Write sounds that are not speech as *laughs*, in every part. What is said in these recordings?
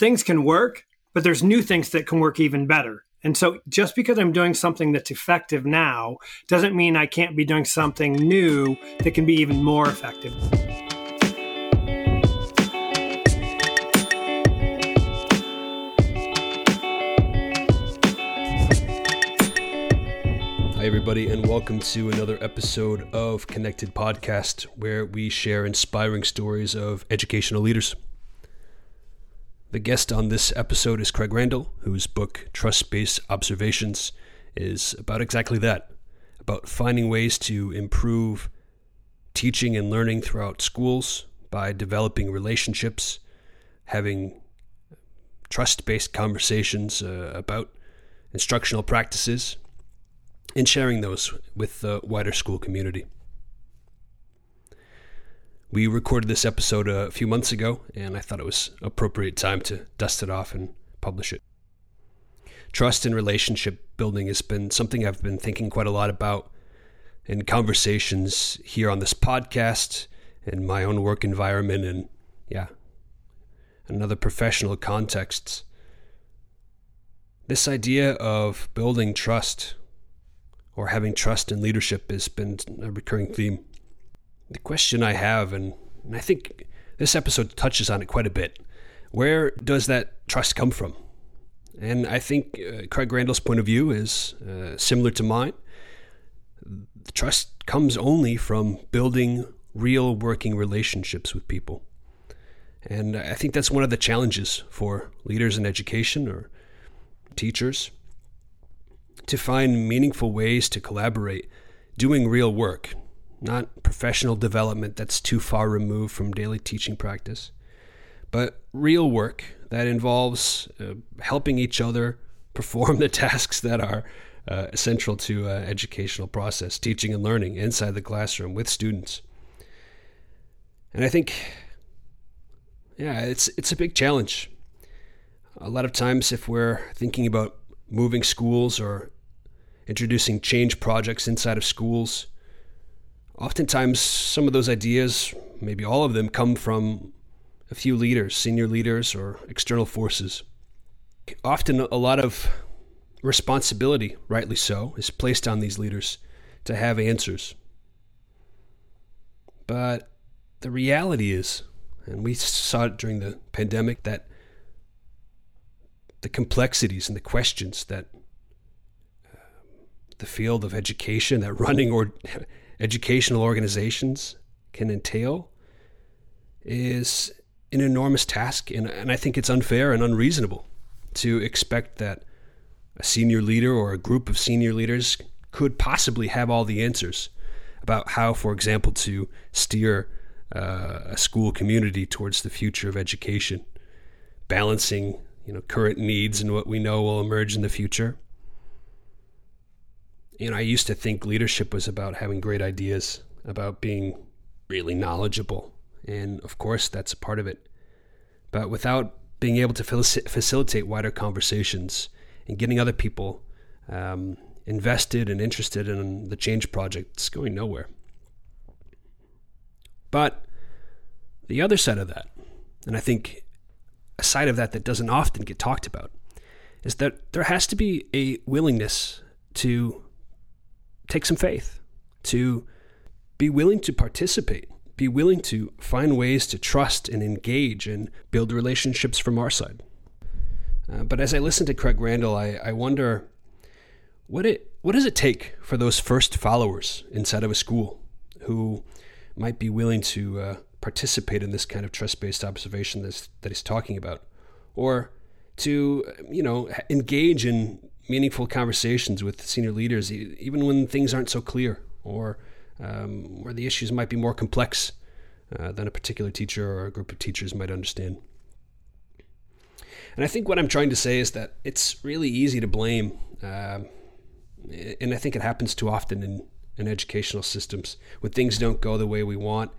things can work, but there's new things that can work even better. And so just because I'm doing something that's effective now doesn't mean I can't be doing something new that can be even more effective. Hi, everybody, and welcome to another episode of Connected Podcast, where we share inspiring stories of educational leaders. The guest on this episode is Craig Randall, whose book, Trust Based Observations, is about exactly that about finding ways to improve teaching and learning throughout schools by developing relationships, having trust based conversations uh, about instructional practices, and sharing those with the wider school community. We recorded this episode a few months ago, and I thought it was appropriate time to dust it off and publish it. Trust and relationship building has been something I've been thinking quite a lot about in conversations here on this podcast, in my own work environment, and yeah, in other professional contexts. This idea of building trust or having trust in leadership has been a recurring theme the question I have, and, and I think this episode touches on it quite a bit where does that trust come from? And I think uh, Craig Randall's point of view is uh, similar to mine. The trust comes only from building real working relationships with people. And I think that's one of the challenges for leaders in education or teachers to find meaningful ways to collaborate, doing real work, not professional development that's too far removed from daily teaching practice, but real work that involves uh, helping each other perform *laughs* the tasks that are uh, essential to uh, educational process, teaching and learning inside the classroom with students. And I think, yeah, it's it's a big challenge. A lot of times, if we're thinking about moving schools or introducing change projects inside of schools, oftentimes some of those ideas, maybe all of them, come from a few leaders, senior leaders, or external forces. Often a lot of responsibility, rightly so, is placed on these leaders to have answers. But the reality is, and we saw it during the pandemic, that the complexities and the questions that uh, the field of education, that running or *laughs* educational organizations can entail is an enormous task. And, and I think it's unfair and unreasonable to expect that a senior leader or a group of senior leaders could possibly have all the answers about how, for example, to steer uh, a school community towards the future of education, balancing you know current needs and what we know will emerge in the future you know, I used to think leadership was about having great ideas, about being really knowledgeable. And of course, that's a part of it. But without being able to facilitate wider conversations and getting other people um, invested and interested in the change project, it's going nowhere. But the other side of that, and I think a side of that that doesn't often get talked about, is that there has to be a willingness to take some faith, to be willing to participate, be willing to find ways to trust and engage and build relationships from our side. Uh, but as I listen to Craig Randall, I, I wonder what it what does it take for those first followers inside of a school who might be willing to uh, participate in this kind of trust-based observation that he's talking about, or to you know engage in meaningful conversations with senior leaders, even when things aren't so clear or um, where the issues might be more complex uh, than a particular teacher or a group of teachers might understand. And I think what I'm trying to say is that it's really easy to blame, uh, and I think it happens too often in, in educational systems when things don't go the way we want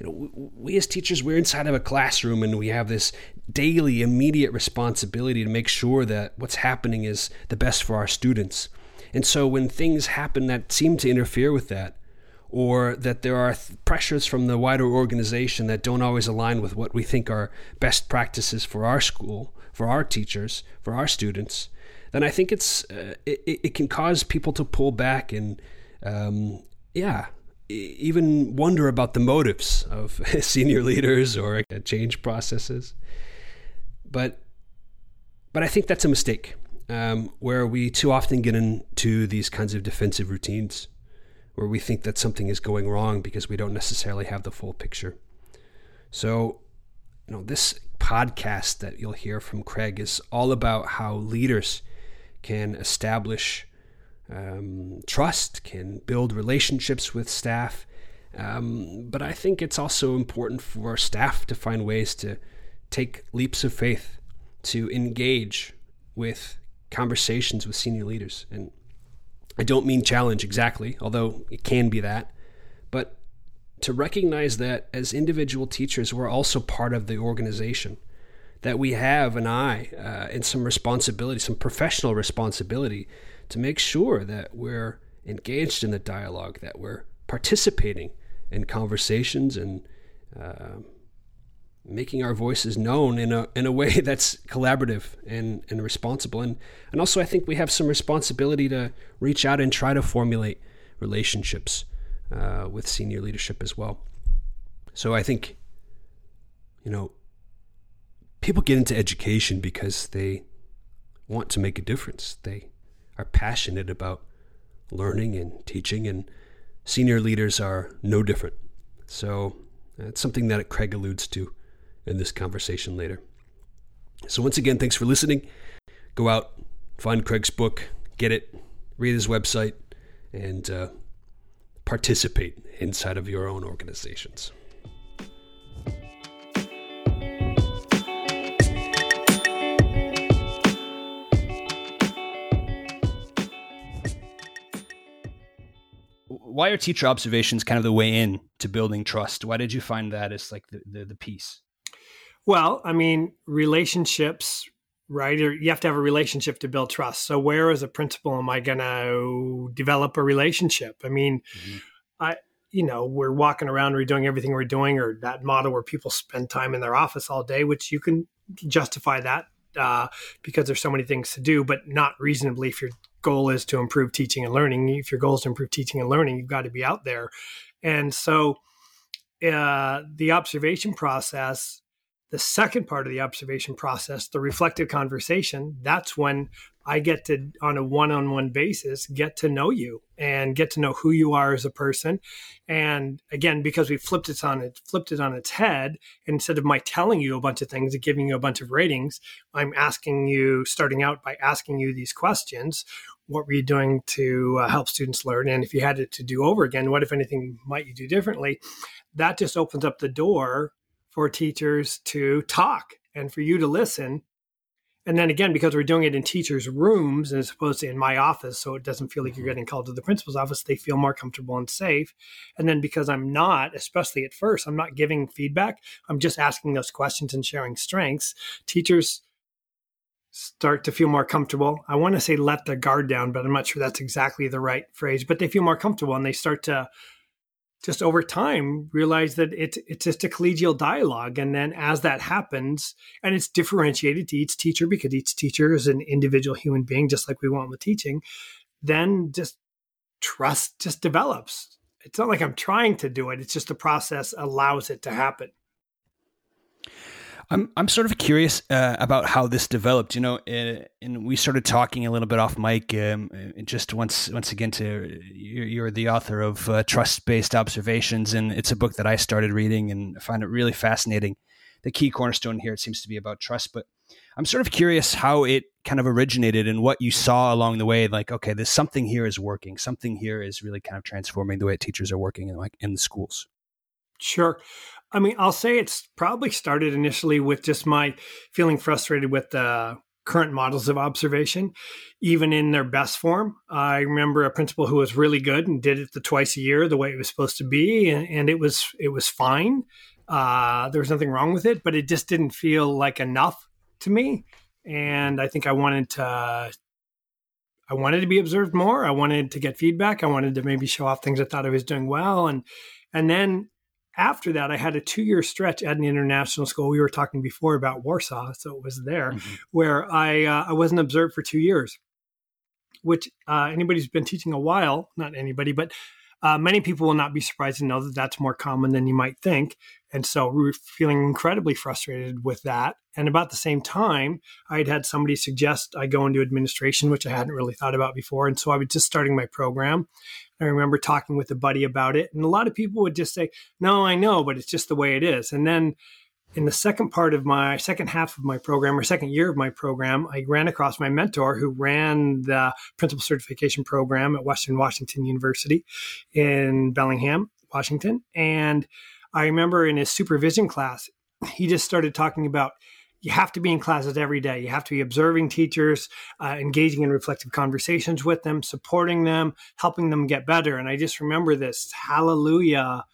you know, we as teachers, we're inside of a classroom and we have this daily, immediate responsibility to make sure that what's happening is the best for our students. And so when things happen that seem to interfere with that, or that there are th- pressures from the wider organization that don't always align with what we think are best practices for our school, for our teachers, for our students, then I think it's uh, it, it can cause people to pull back and um, yeah, even wonder about the motives of *laughs* senior leaders or change processes. But but I think that's a mistake um, where we too often get into these kinds of defensive routines where we think that something is going wrong because we don't necessarily have the full picture. So, you know, this podcast that you'll hear from Craig is all about how leaders can establish um, trust, can build relationships with staff. Um, but I think it's also important for staff to find ways to take leaps of faith, to engage with conversations with senior leaders. And I don't mean challenge exactly, although it can be that, but to recognize that as individual teachers, we're also part of the organization, that we have an eye uh, and some responsibility, some professional responsibility to make sure that we're engaged in the dialogue, that we're participating in conversations and uh, making our voices known in a in a way *laughs* that's collaborative and, and responsible. And and also I think we have some responsibility to reach out and try to formulate relationships uh, with senior leadership as well. So I think, you know, people get into education because they want to make a difference. They are passionate about learning and teaching, and senior leaders are no different. So it's something that Craig alludes to in this conversation later. So, once again, thanks for listening. Go out, find Craig's book, get it, read his website, and uh, participate inside of your own organizations. Why are teacher observations kind of the way in to building trust? Why did you find that as like the, the, the piece? Well, I mean, relationships, right? You have to have a relationship to build trust. So, where as a principal am I going to develop a relationship? I mean, mm-hmm. I, you know, we're walking around, we're doing everything we're doing, or that model where people spend time in their office all day, which you can justify that uh, because there's so many things to do, but not reasonably if your goal is to improve teaching and learning. If your goal is to improve teaching and learning, you've got to be out there. And so, uh, the observation process the second part of the observation process, the reflective conversation, that's when I get to, on a one on one basis, get to know you and get to know who you are as a person. And again, because we flipped it on it, flipped it on its head, instead of my telling you a bunch of things and giving you a bunch of ratings, I'm asking you, starting out by asking you these questions. What were you doing to uh, help students learn? And if you had it to do over again, what, if anything, might you do differently? That just opens up the door for teachers to talk and for you to listen. And then again, because we're doing it in teachers' rooms as opposed to in my office, so it doesn't feel like you're mm-hmm. getting called to the principal's office, they feel more comfortable and safe. And then because I'm not, especially at first, I'm not giving feedback, I'm just asking those questions and sharing strengths, teachers start to feel more comfortable. I want to say let their guard down, but I'm not sure that's exactly the right phrase, but they feel more comfortable and they start to just over time realize that it's it's just a collegial dialogue. And then as that happens and it's differentiated to each teacher because each teacher is an individual human being just like we want with teaching then just trust just develops. It's not like i'm trying to do it. It's just the process allows it to happen I'm I'm sort of curious uh, about how this developed. You know, uh, and we started talking a little bit off mic. Um, uh, just once once again, to you're, you're the author of uh, Trust Based Observations, and it's a book that I started reading and find it really fascinating. The key cornerstone here it seems to be about trust, but I'm sort of curious how it kind of originated and what you saw along the way. Like, okay, there's something here is working. Something here is really kind of transforming the way teachers are working in like in the schools. Sure. I mean, I'll say it's probably started initially with just my feeling frustrated with the current models of observation, even in their best form. I remember a principal who was really good and did it the twice a year the way it was supposed to be, and, and it was it was fine. Uh, there was nothing wrong with it, but it just didn't feel like enough to me. And I think I wanted to I wanted to be observed more. I wanted to get feedback. I wanted to maybe show off things I thought I was doing well. And and then after that, I had a two year stretch at an international school. We were talking before about Warsaw, so it was there mm-hmm. where I uh, I wasn't observed for two years. Which uh, anybody who's been teaching a while, not anybody, but uh, many people will not be surprised to know that that's more common than you might think. And so we were feeling incredibly frustrated with that. And about the same time, I had had somebody suggest I go into administration, which I hadn't really thought about before. And so I was just starting my program. I remember talking with a buddy about it. And a lot of people would just say, No, I know, but it's just the way it is. And then in the second part of my second half of my program or second year of my program, I ran across my mentor who ran the principal certification program at Western Washington University in Bellingham, Washington. And I remember in his supervision class, he just started talking about you have to be in classes every day. You have to be observing teachers, uh, engaging in reflective conversations with them, supporting them, helping them get better. And I just remember this hallelujah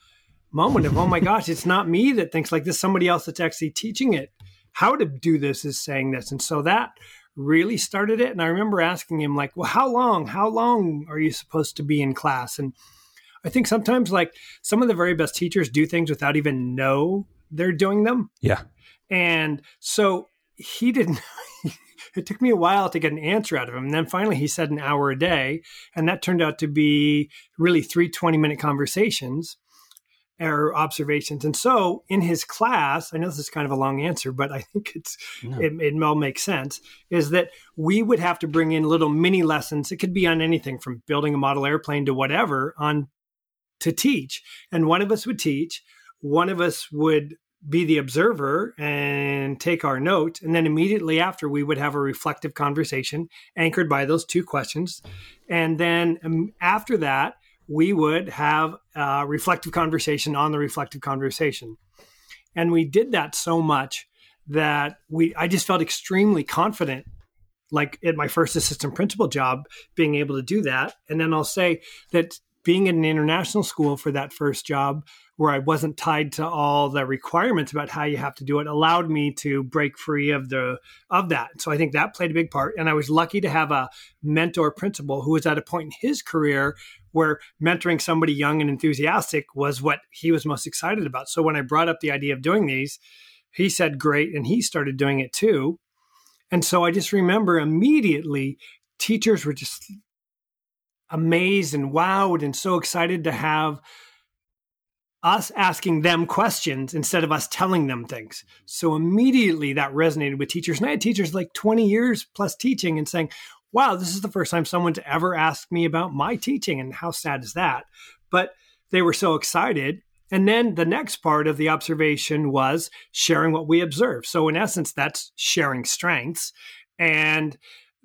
moment of, oh my gosh, it's not me that thinks like this, somebody else that's actually teaching it how to do this is saying this. And so that really started it. And I remember asking him, like, well, how long? How long are you supposed to be in class? And I think sometimes like some of the very best teachers do things without even know they're doing them. Yeah. And so he didn't *laughs* it took me a while to get an answer out of him. And then finally he said an hour a day. And that turned out to be really three 20 minute conversations or observations. And so in his class, I know this is kind of a long answer, but I think it's no. it, it all makes sense, is that we would have to bring in little mini lessons. It could be on anything from building a model airplane to whatever on to teach. And one of us would teach, one of us would be the observer and take our note. And then immediately after, we would have a reflective conversation anchored by those two questions. And then um, after that, we would have a reflective conversation on the reflective conversation. And we did that so much that we I just felt extremely confident like at my first assistant principal job being able to do that. And then I'll say that being in an international school for that first job where I wasn't tied to all the requirements about how you have to do it allowed me to break free of the of that. So I think that played a big part and I was lucky to have a mentor principal who was at a point in his career where mentoring somebody young and enthusiastic was what he was most excited about. So when I brought up the idea of doing these, he said great and he started doing it too. And so I just remember immediately teachers were just amazed and wowed and so excited to have us asking them questions instead of us telling them things. So immediately that resonated with teachers. And I had teachers like 20 years plus teaching and saying, wow, this is the first time someone's ever asked me about my teaching. And how sad is that? But they were so excited. And then the next part of the observation was sharing what we observed. So in essence, that's sharing strengths. And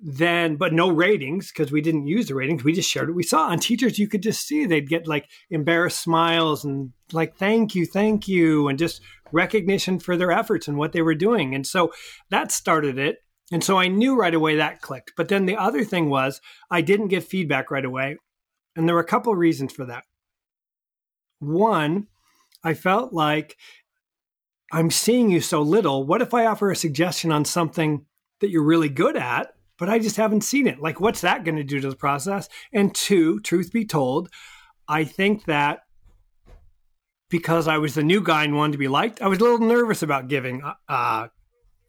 then but no ratings because we didn't use the ratings. We just shared what we saw. On teachers you could just see they'd get like embarrassed smiles and like thank you thank you and just recognition for their efforts and what they were doing. And so that started it. And so i knew right away that clicked. But then the other thing was i didn't give feedback right away. And there were a couple of reasons for that. One i felt like i'm seeing you so little. What if i offer a suggestion on something that you're really good at but I just haven't seen it. Like, what's that going to do to the process? And two, truth be told, I think that because I was the new guy and wanted to be liked, I was a little nervous about giving uh, uh,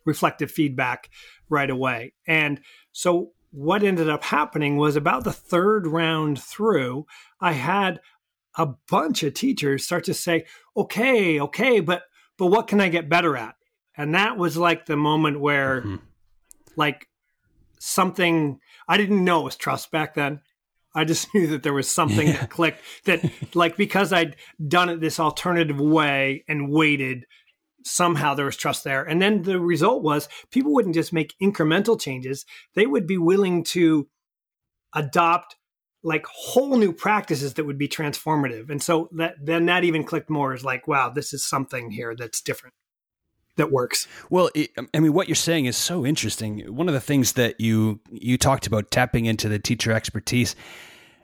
reflective feedback right away. And so what ended up happening was about the third round through, I had a bunch of teachers start to say, "Okay, okay, but but what can I get better at?" And that was like the moment where mm-hmm. like something I didn't know it was trust back then. I just *laughs* knew that there was something yeah. that clicked that *laughs* like because I'd done it this alternative way and waited somehow there was trust there. And then the result was people wouldn't just make incremental changes, they would be willing to adopt like whole new practices that would be transformative. And so that then that even clicked more is like, wow, this is something here that's different that works. Well, it, I mean, what you're saying is so interesting. One of the things that you you talked about tapping into the teacher expertise,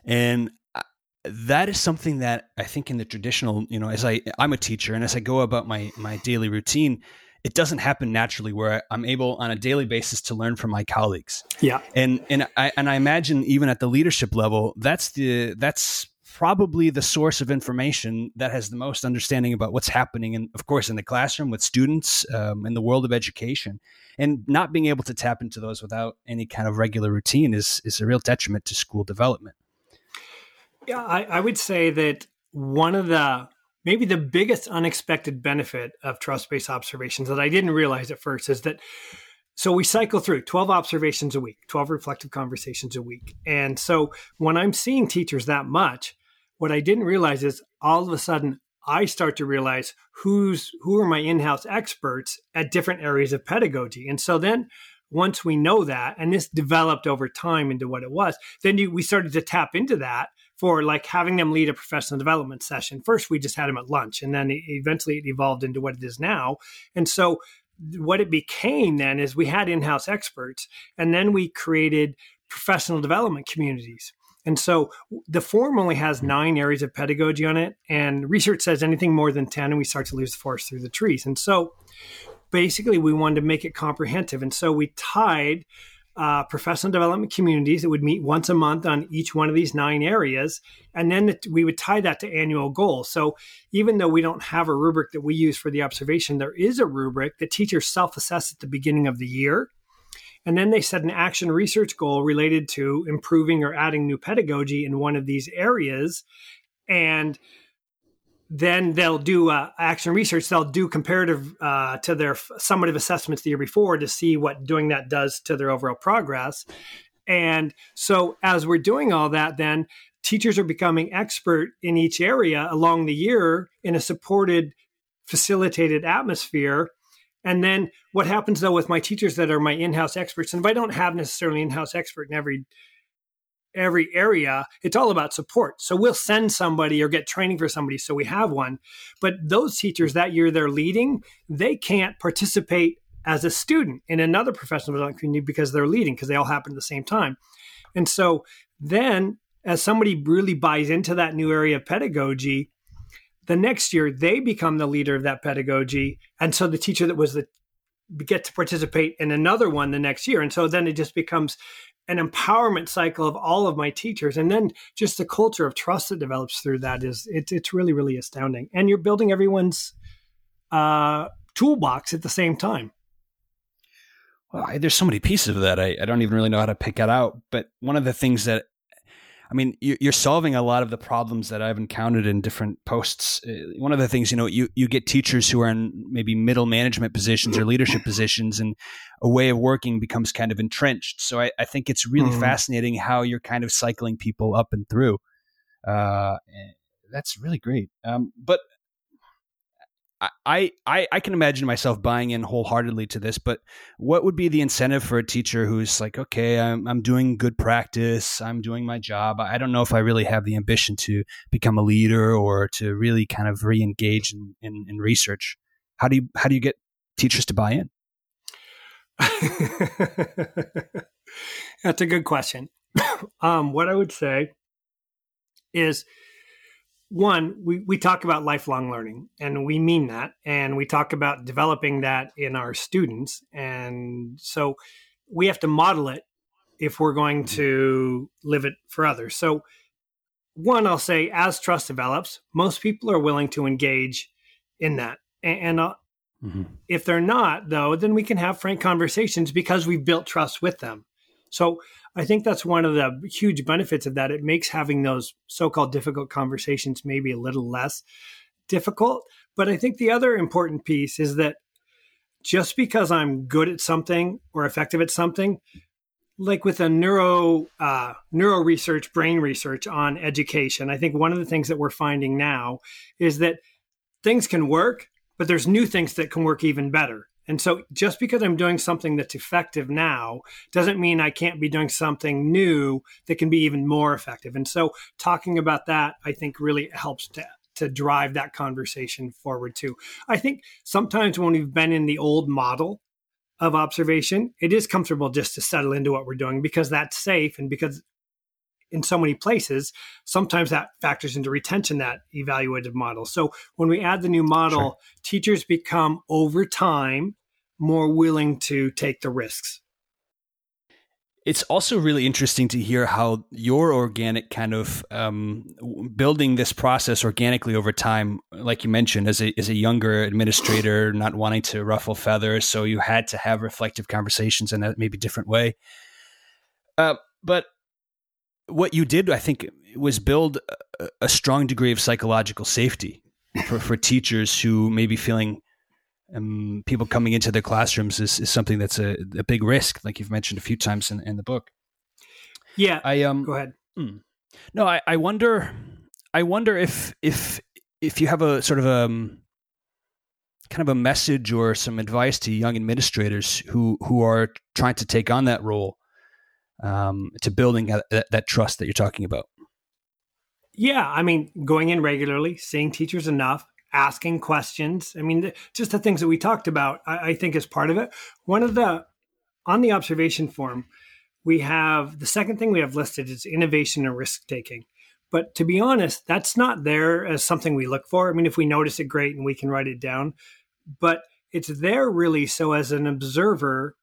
and uh, that is something that I think in the traditional, you know, as I I'm a teacher and as I go about my my daily routine, it doesn't happen naturally where I'm able on a daily basis to learn from my colleagues. Yeah. And and I and I imagine even at the leadership level, that's the that's probably the source of information that has the most understanding about what's happening and of course in the classroom with students um, in the world of education and not being able to tap into those without any kind of regular routine is is a real detriment to school development yeah I, I would say that one of the maybe the biggest unexpected benefit of trust-based observations that I didn't realize at first is that so we cycle through 12 observations a week, 12 reflective conversations a week. And so when I'm seeing teachers that much, what I didn't realize is all of a sudden I start to realize who's who are my in-house experts at different areas of pedagogy. And so then once we know that, and this developed over time into what it was, then you, we started to tap into that for like having them lead a professional development session. First, we just had them at lunch, and then eventually it evolved into what it is now. And so, what it became then is we had in house experts, and then we created professional development communities. And so the form only has nine areas of pedagogy on it, and research says anything more than 10, and we start to lose the forest through the trees. And so basically, we wanted to make it comprehensive. And so we tied uh, professional development communities that would meet once a month on each one of these nine areas. And then it, we would tie that to annual goals. So even though we don't have a rubric that we use for the observation, there is a rubric that teachers self assess at the beginning of the year. And then they set an action research goal related to improving or adding new pedagogy in one of these areas. And then they'll do uh, action research. They'll do comparative uh, to their summative assessments the year before to see what doing that does to their overall progress. And so, as we're doing all that, then teachers are becoming expert in each area along the year in a supported, facilitated atmosphere. And then what happens though with my teachers that are my in-house experts, and if I don't have necessarily in-house expert in every every area, it's all about support. So we'll send somebody or get training for somebody so we have one. But those teachers that year they're leading, they can't participate as a student in another professional development community because they're leading because they all happen at the same time. And so then as somebody really buys into that new area of pedagogy, the next year they become the leader of that pedagogy. And so the teacher that was the get to participate in another one the next year. And so then it just becomes an empowerment cycle of all of my teachers. And then just the culture of trust that develops through that is it, it's really really astounding. And you're building everyone's uh, toolbox at the same time. Well I, there's so many pieces of that. I, I don't even really know how to pick it out. But one of the things that I mean, you're solving a lot of the problems that I've encountered in different posts. Uh, one of the things, you know, you, you get teachers who are in maybe middle management positions or leadership positions, and a way of working becomes kind of entrenched. So I, I think it's really mm. fascinating how you're kind of cycling people up and through. Uh, that's really great. Um, but I, I I can imagine myself buying in wholeheartedly to this, but what would be the incentive for a teacher who's like, okay, I'm I'm doing good practice, I'm doing my job. I don't know if I really have the ambition to become a leader or to really kind of re-engage in, in, in research. How do you how do you get teachers to buy in? *laughs* That's a good question. *coughs* um, what I would say is one, we, we talk about lifelong learning and we mean that. And we talk about developing that in our students. And so we have to model it if we're going to live it for others. So, one, I'll say, as trust develops, most people are willing to engage in that. And, and uh, mm-hmm. if they're not, though, then we can have frank conversations because we've built trust with them. So, I think that's one of the huge benefits of that. It makes having those so called difficult conversations maybe a little less difficult. But I think the other important piece is that just because I'm good at something or effective at something, like with a neuro uh, neuro research, brain research on education, I think one of the things that we're finding now is that things can work, but there's new things that can work even better. And so just because I'm doing something that's effective now doesn't mean I can't be doing something new that can be even more effective. And so talking about that, I think really helps to to drive that conversation forward too. I think sometimes when we've been in the old model of observation, it is comfortable just to settle into what we're doing because that's safe and because in so many places, sometimes that factors into retention that evaluative model. So when we add the new model, sure. teachers become over time more willing to take the risks. It's also really interesting to hear how your organic kind of um, building this process organically over time, like you mentioned, as a as a younger administrator, not wanting to ruffle feathers, so you had to have reflective conversations in a maybe different way. Uh, but what you did, I think, was build a, a strong degree of psychological safety for, for teachers who may be feeling um, people coming into their classrooms is, is something that's a, a, big risk, like you've mentioned a few times in, in the book. Yeah, I um, go ahead. Hmm. No, I, I wonder, I wonder if if if you have a sort of a um, kind of a message or some advice to young administrators who who are trying to take on that role um, to building that, that trust that you're talking about. Yeah, I mean, going in regularly, seeing teachers enough, asking questions. I mean, just the things that we talked about, I, I think is part of it. One of the, on the observation form, we have the second thing we have listed is innovation and risk taking. But to be honest, that's not there as something we look for. I mean, if we notice it, great, and we can write it down. But it's there really so as an observer,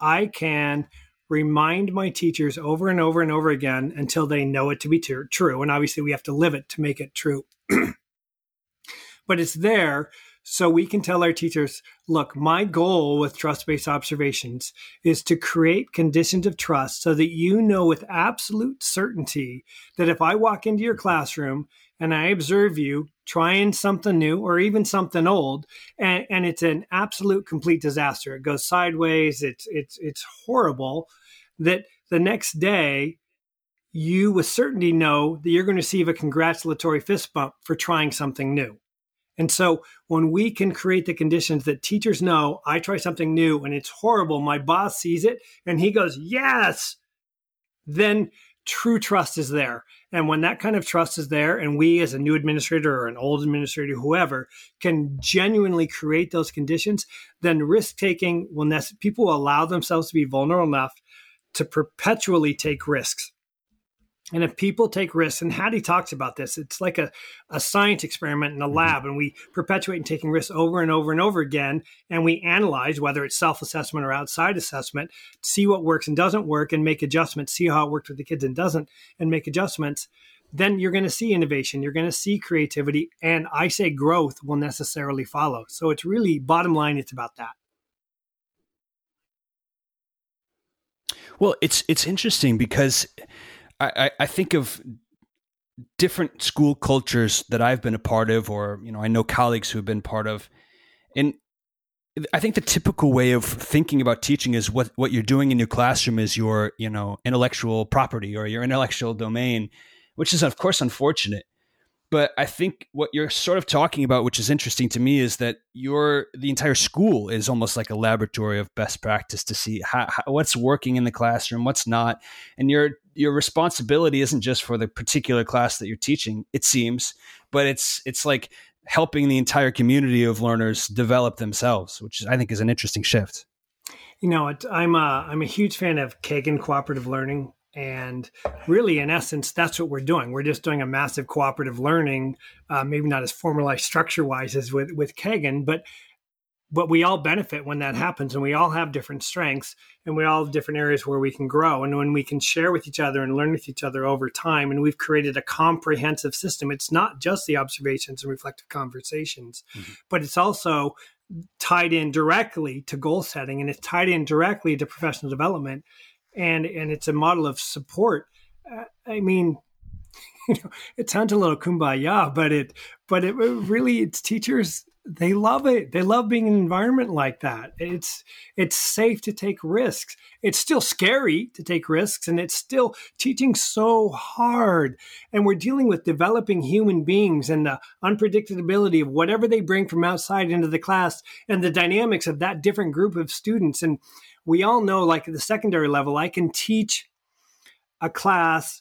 I can remind my teachers over and over and over again until they know it to be true. And obviously, we have to live it to make it true. *clears throat* but it's there so we can tell our teachers look, my goal with trust based observations is to create conditions of trust so that you know with absolute certainty that if I walk into your classroom and I observe you trying something new or even something old, and, and it's an absolute complete disaster, it goes sideways, it's, it's, it's horrible, that the next day you with certainty know that you're going to receive a congratulatory fist bump for trying something new. And so when we can create the conditions that teachers know, I try something new and it's horrible, my boss sees it and he goes, yes, then true trust is there. And when that kind of trust is there, and we as a new administrator or an old administrator, whoever, can genuinely create those conditions, then risk taking will nec- people will allow themselves to be vulnerable enough to perpetually take risks. And if people take risks, and Hattie talks about this, it's like a, a science experiment in a mm-hmm. lab, and we perpetuate and taking risks over and over and over again. And we analyze whether it's self assessment or outside assessment, see what works and doesn't work, and make adjustments, see how it worked with the kids and doesn't, and make adjustments. Then you're going to see innovation, you're going to see creativity, and I say growth will necessarily follow. So it's really, bottom line, it's about that. Well, it's it's interesting because I, I think of different school cultures that I've been a part of, or you know, I know colleagues who have been part of, and I think the typical way of thinking about teaching is what what you're doing in your classroom is your you know intellectual property or your intellectual domain, which is of course unfortunate. But I think what you're sort of talking about, which is interesting to me, is that your the entire school is almost like a laboratory of best practice to see how, how, what's working in the classroom, what's not, and your your responsibility isn't just for the particular class that you're teaching. It seems, but it's it's like helping the entire community of learners develop themselves, which I think is an interesting shift. You know, I'm a, I'm a huge fan of Kagan cooperative learning. And really, in essence, that's what we're doing. We're just doing a massive cooperative learning, uh, maybe not as formalized structure wise as with, with Kagan, but but we all benefit when that happens and we all have different strengths and we all have different areas where we can grow and when we can share with each other and learn with each other over time and we've created a comprehensive system it's not just the observations and reflective conversations mm-hmm. but it's also tied in directly to goal setting and it's tied in directly to professional development and and it's a model of support. Uh, I mean, *laughs* you know, it sounds a little kumbaya, but it but it really it's teachers they love it. They love being in an environment like that. It's it's safe to take risks. It's still scary to take risks and it's still teaching so hard. And we're dealing with developing human beings and the unpredictability of whatever they bring from outside into the class and the dynamics of that different group of students and we all know, like at the secondary level, I can teach a class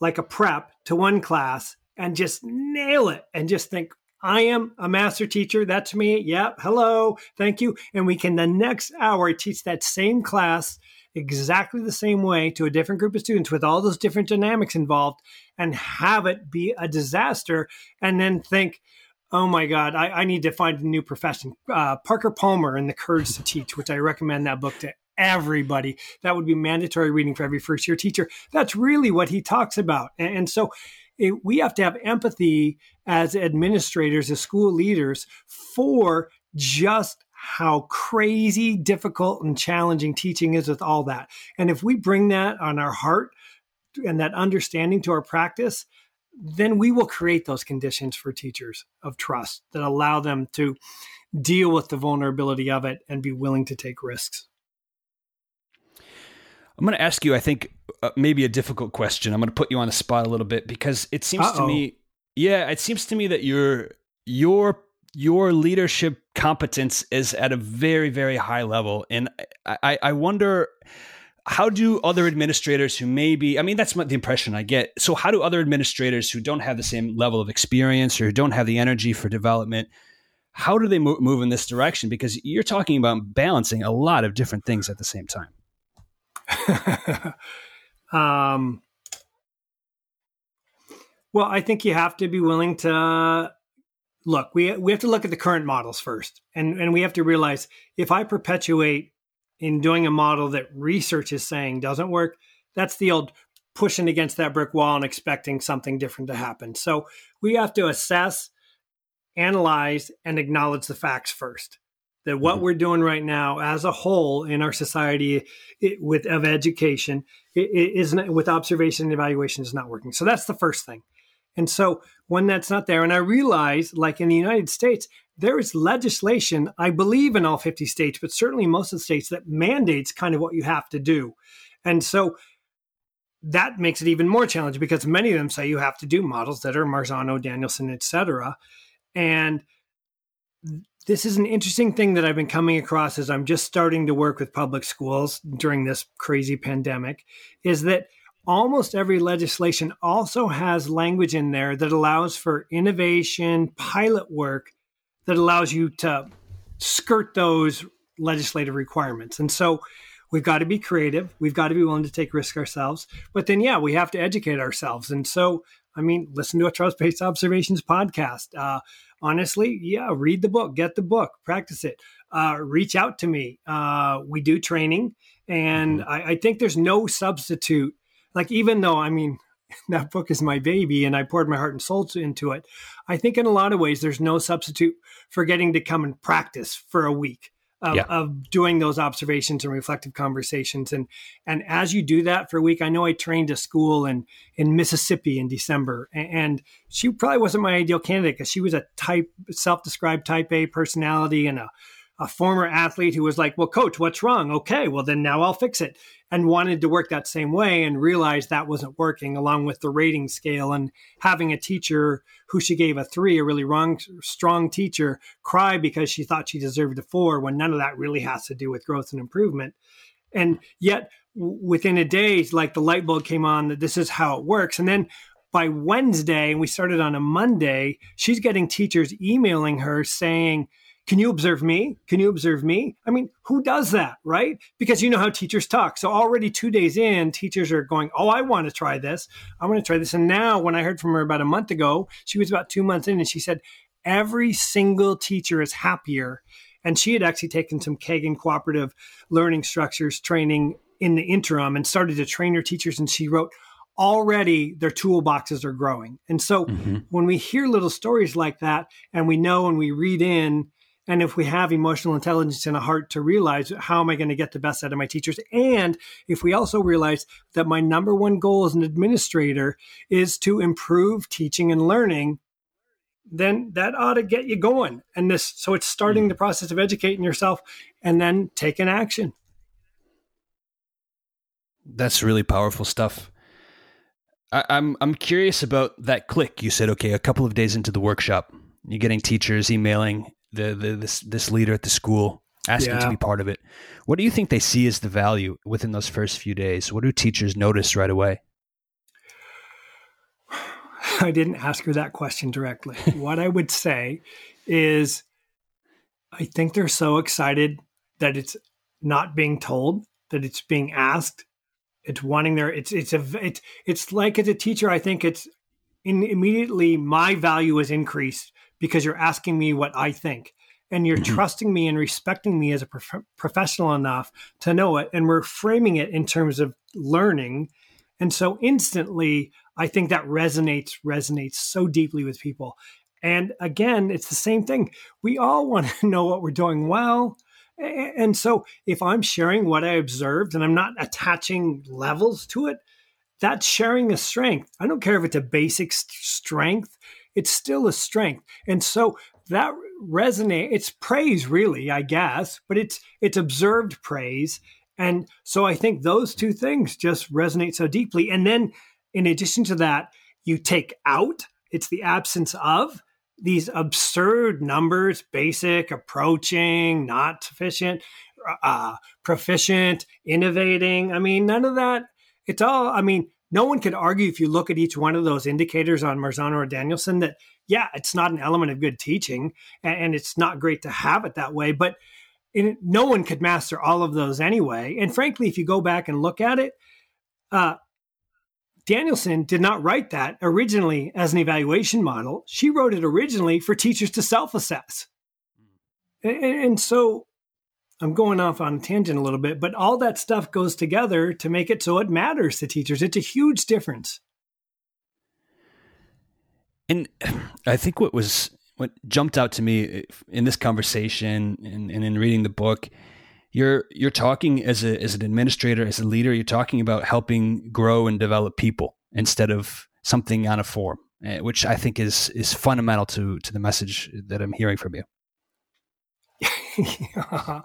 like a prep to one class and just nail it and just think, I am a master teacher. That's me. Yep. Hello. Thank you. And we can the next hour teach that same class exactly the same way to a different group of students with all those different dynamics involved and have it be a disaster and then think, oh my God, I, I need to find a new profession. Uh, Parker Palmer and The Courage to Teach, which I recommend that book to everybody. That would be mandatory reading for every first year teacher. That's really what he talks about. And, so it, we have to have empathy as administrators, as school leaders, for just how crazy difficult and challenging teaching is with all that. And if we bring that on our heart and that understanding to our practice, then we will create those conditions for teachers of trust that allow them to deal with the vulnerability of it and be willing to take risks. I'm going to ask you, I think, uh, maybe a difficult question. I'm going to put you on the spot a little bit because it seems Uh-oh. to me, yeah, it seems to me that your your your leadership competence is at a very very high level, and I I wonder how do other administrators who maybe i mean that's the impression i get so how do other administrators who don't have the same level of experience or who don't have the energy for development how do they move in this direction because you're talking about balancing a lot of different things at the same time *laughs* um, well, I think you have to be willing to look. We we have to look at the current models first, and and we have to realize if I perpetuate in doing a model that research is saying doesn't work, that's the old pushing against that brick wall and expecting something different to happen. So we have to assess, analyze, and acknowledge the facts first that what mm-hmm. we're doing right now as a whole in our society it, with of education it, it isn't with observation and evaluation is not working. So that's the first thing. And so when that's not there and i realize like in the united states there is legislation i believe in all 50 states but certainly most of the states that mandates kind of what you have to do. And so that makes it even more challenging because many of them say you have to do models that are marzano danielson et cetera. And this is an interesting thing that I've been coming across as I'm just starting to work with public schools during this crazy pandemic is that almost every legislation also has language in there that allows for innovation, pilot work that allows you to skirt those legislative requirements. And so we've got to be creative, we've got to be willing to take risk ourselves, but then yeah, we have to educate ourselves. And so I mean, listen to a trust based observations podcast. Uh, honestly, yeah, read the book, get the book, practice it, uh, reach out to me. Uh, we do training, and mm-hmm. I, I think there's no substitute. Like, even though, I mean, *laughs* that book is my baby and I poured my heart and soul into it. I think in a lot of ways, there's no substitute for getting to come and practice for a week of, yeah. of, doing those observations and reflective conversations. And and as you do that for a week, I know I trained a school in in Mississippi in December, and she probably wasn't my ideal candidate because she was a type self-described type A personality and a a former athlete who was like, "Well, coach, what's wrong?" Okay, well then now I'll fix it and wanted to work that same way and realized that wasn't working along with the rating scale and having a teacher who she gave a three, a really wrong, strong teacher, cry because she thought she deserved a four when none of that really has to do with growth and improvement. And yet within a day, like the light bulb came on that this is how it works. And then by Wednesday, and we started on a Monday, she's getting teachers emailing her saying, can you observe me? Can you observe me? I mean, who does that, right? Because you know how teachers talk. So already two days in, teachers are going, Oh, I want to try this. I want to try this. And now, when I heard from her about a month ago, she was about two months in and she said, Every single teacher is happier. And she had actually taken some Kagan cooperative learning structures training in the interim and started to train her teachers. And she wrote, already their toolboxes are growing. And so mm-hmm. when we hear little stories like that and we know and we read in and if we have emotional intelligence and a heart to realize how am I going to get the best out of my teachers? And if we also realize that my number one goal as an administrator is to improve teaching and learning, then that ought to get you going. And this, so it's starting hmm. the process of educating yourself and then taking action. That's really powerful stuff. I, I'm I'm curious about that click. You said, okay, a couple of days into the workshop, you're getting teachers emailing the, the this this leader at the school asking yeah. to be part of it. What do you think they see as the value within those first few days? What do teachers notice right away? *sighs* I didn't ask her that question directly. *laughs* what I would say is I think they're so excited that it's not being told that it's being asked. It's wanting their it's it's a it's it's like as a teacher, I think it's in, immediately my value is increased because you're asking me what I think. And you're mm-hmm. trusting me and respecting me as a prof- professional enough to know it. And we're framing it in terms of learning. And so instantly i think that resonates resonates so deeply with people. And again it's the same thing. We all *laughs* want to know what we're doing well. And so if I'm sharing what I observed and I'm not attaching levels to it, that's sharing a strength. I don't care if it's a basic strength, it's still a strength. And so that resonate it's praise really, I guess, but it's it's observed praise. And so I think those two things just resonate so deeply. And then in addition to that, you take out it's the absence of these absurd numbers basic, approaching, not sufficient, uh, proficient, innovating. I mean, none of that. It's all, I mean, no one could argue if you look at each one of those indicators on Marzano or Danielson that, yeah, it's not an element of good teaching and, and it's not great to have it that way. But no one could master all of those anyway. And frankly, if you go back and look at it, uh, Danielson did not write that originally as an evaluation model. She wrote it originally for teachers to self assess. And, and, so I'm going off on a tangent a little bit, but all that stuff goes together to make it so it matters to teachers. It's a huge difference. And I think what was what jumped out to me in this conversation and, and in reading the book you're you're talking as a as an administrator as a leader you're talking about helping grow and develop people instead of something on a form eh, which i think is is fundamental to to the message that i'm hearing from you *laughs*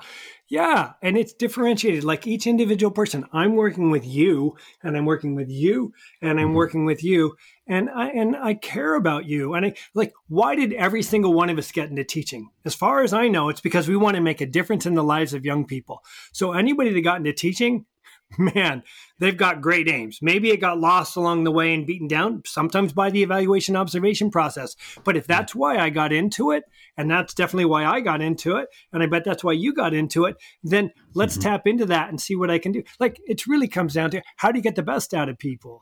yeah. And it's differentiated like each individual person. I'm working with you and I'm working with you and I'm mm-hmm. working with you and I and I care about you. And I like why did every single one of us get into teaching? As far as I know, it's because we want to make a difference in the lives of young people. So anybody that got into teaching, *laughs* man, they've got great aims. Maybe it got lost along the way and beaten down, sometimes by the evaluation observation process. But if that's why I got into it, and that's definitely why I got into it, and I bet that's why you got into it, then let's mm-hmm. tap into that and see what I can do. Like it really comes down to how do you get the best out of people?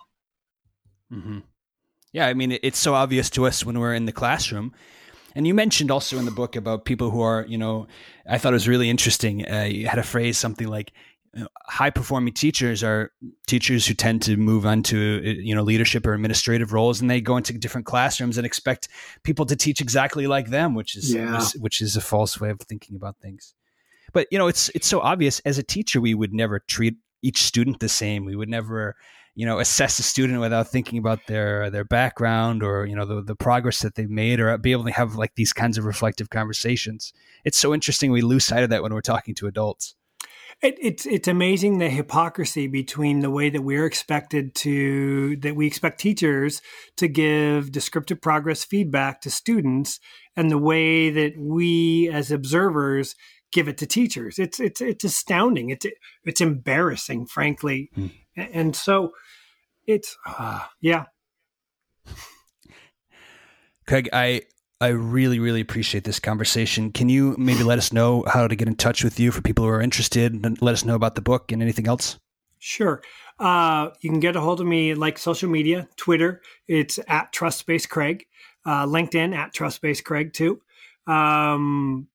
Mm-hmm. Yeah, I mean, it's so obvious to us when we're in the classroom. And you mentioned also in the book about people who are, you know, I thought it was really interesting. Uh, you had a phrase something like, high performing teachers are teachers who tend to move on to you know leadership or administrative roles and they go into different classrooms and expect people to teach exactly like them which is yeah. which is a false way of thinking about things. But you know it's it's so obvious as a teacher we would never treat each student the same. We would never you know assess a student without thinking about their their background or you know the, the progress that they've made or be able to have like these kinds of reflective conversations. It's so interesting we lose sight of that when we're talking to adults it, it's it's amazing the hypocrisy between the way that we're expected to that we expect teachers to give descriptive progress feedback to students and the way that we as observers give it to teachers. It's it's it's astounding. It's it's embarrassing, frankly, mm. and so it's uh, yeah. Craig, I I really, really appreciate this conversation. Can you maybe let us know how to get in touch with you for people who are interested and let us know about the book and anything else? Sure. Uh, you can get a hold of me like social media, Twitter, it's at TrustBased Craig, uh, LinkedIn at TrustBased Craig too. Um,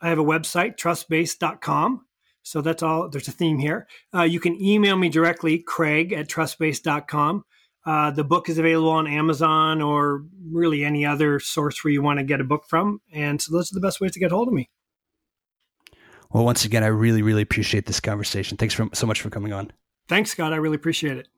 I have a website, trustbased.com. So that's all. There's a theme here. Uh, you can email me directly, craig at trustbased.com. Uh, the book is available on Amazon or really any other source where you want to get a book from. And so those are the best ways to get hold of me. Well, once again, I really, really appreciate this conversation. Thanks for, so much for coming on. Thanks, Scott. I really appreciate it.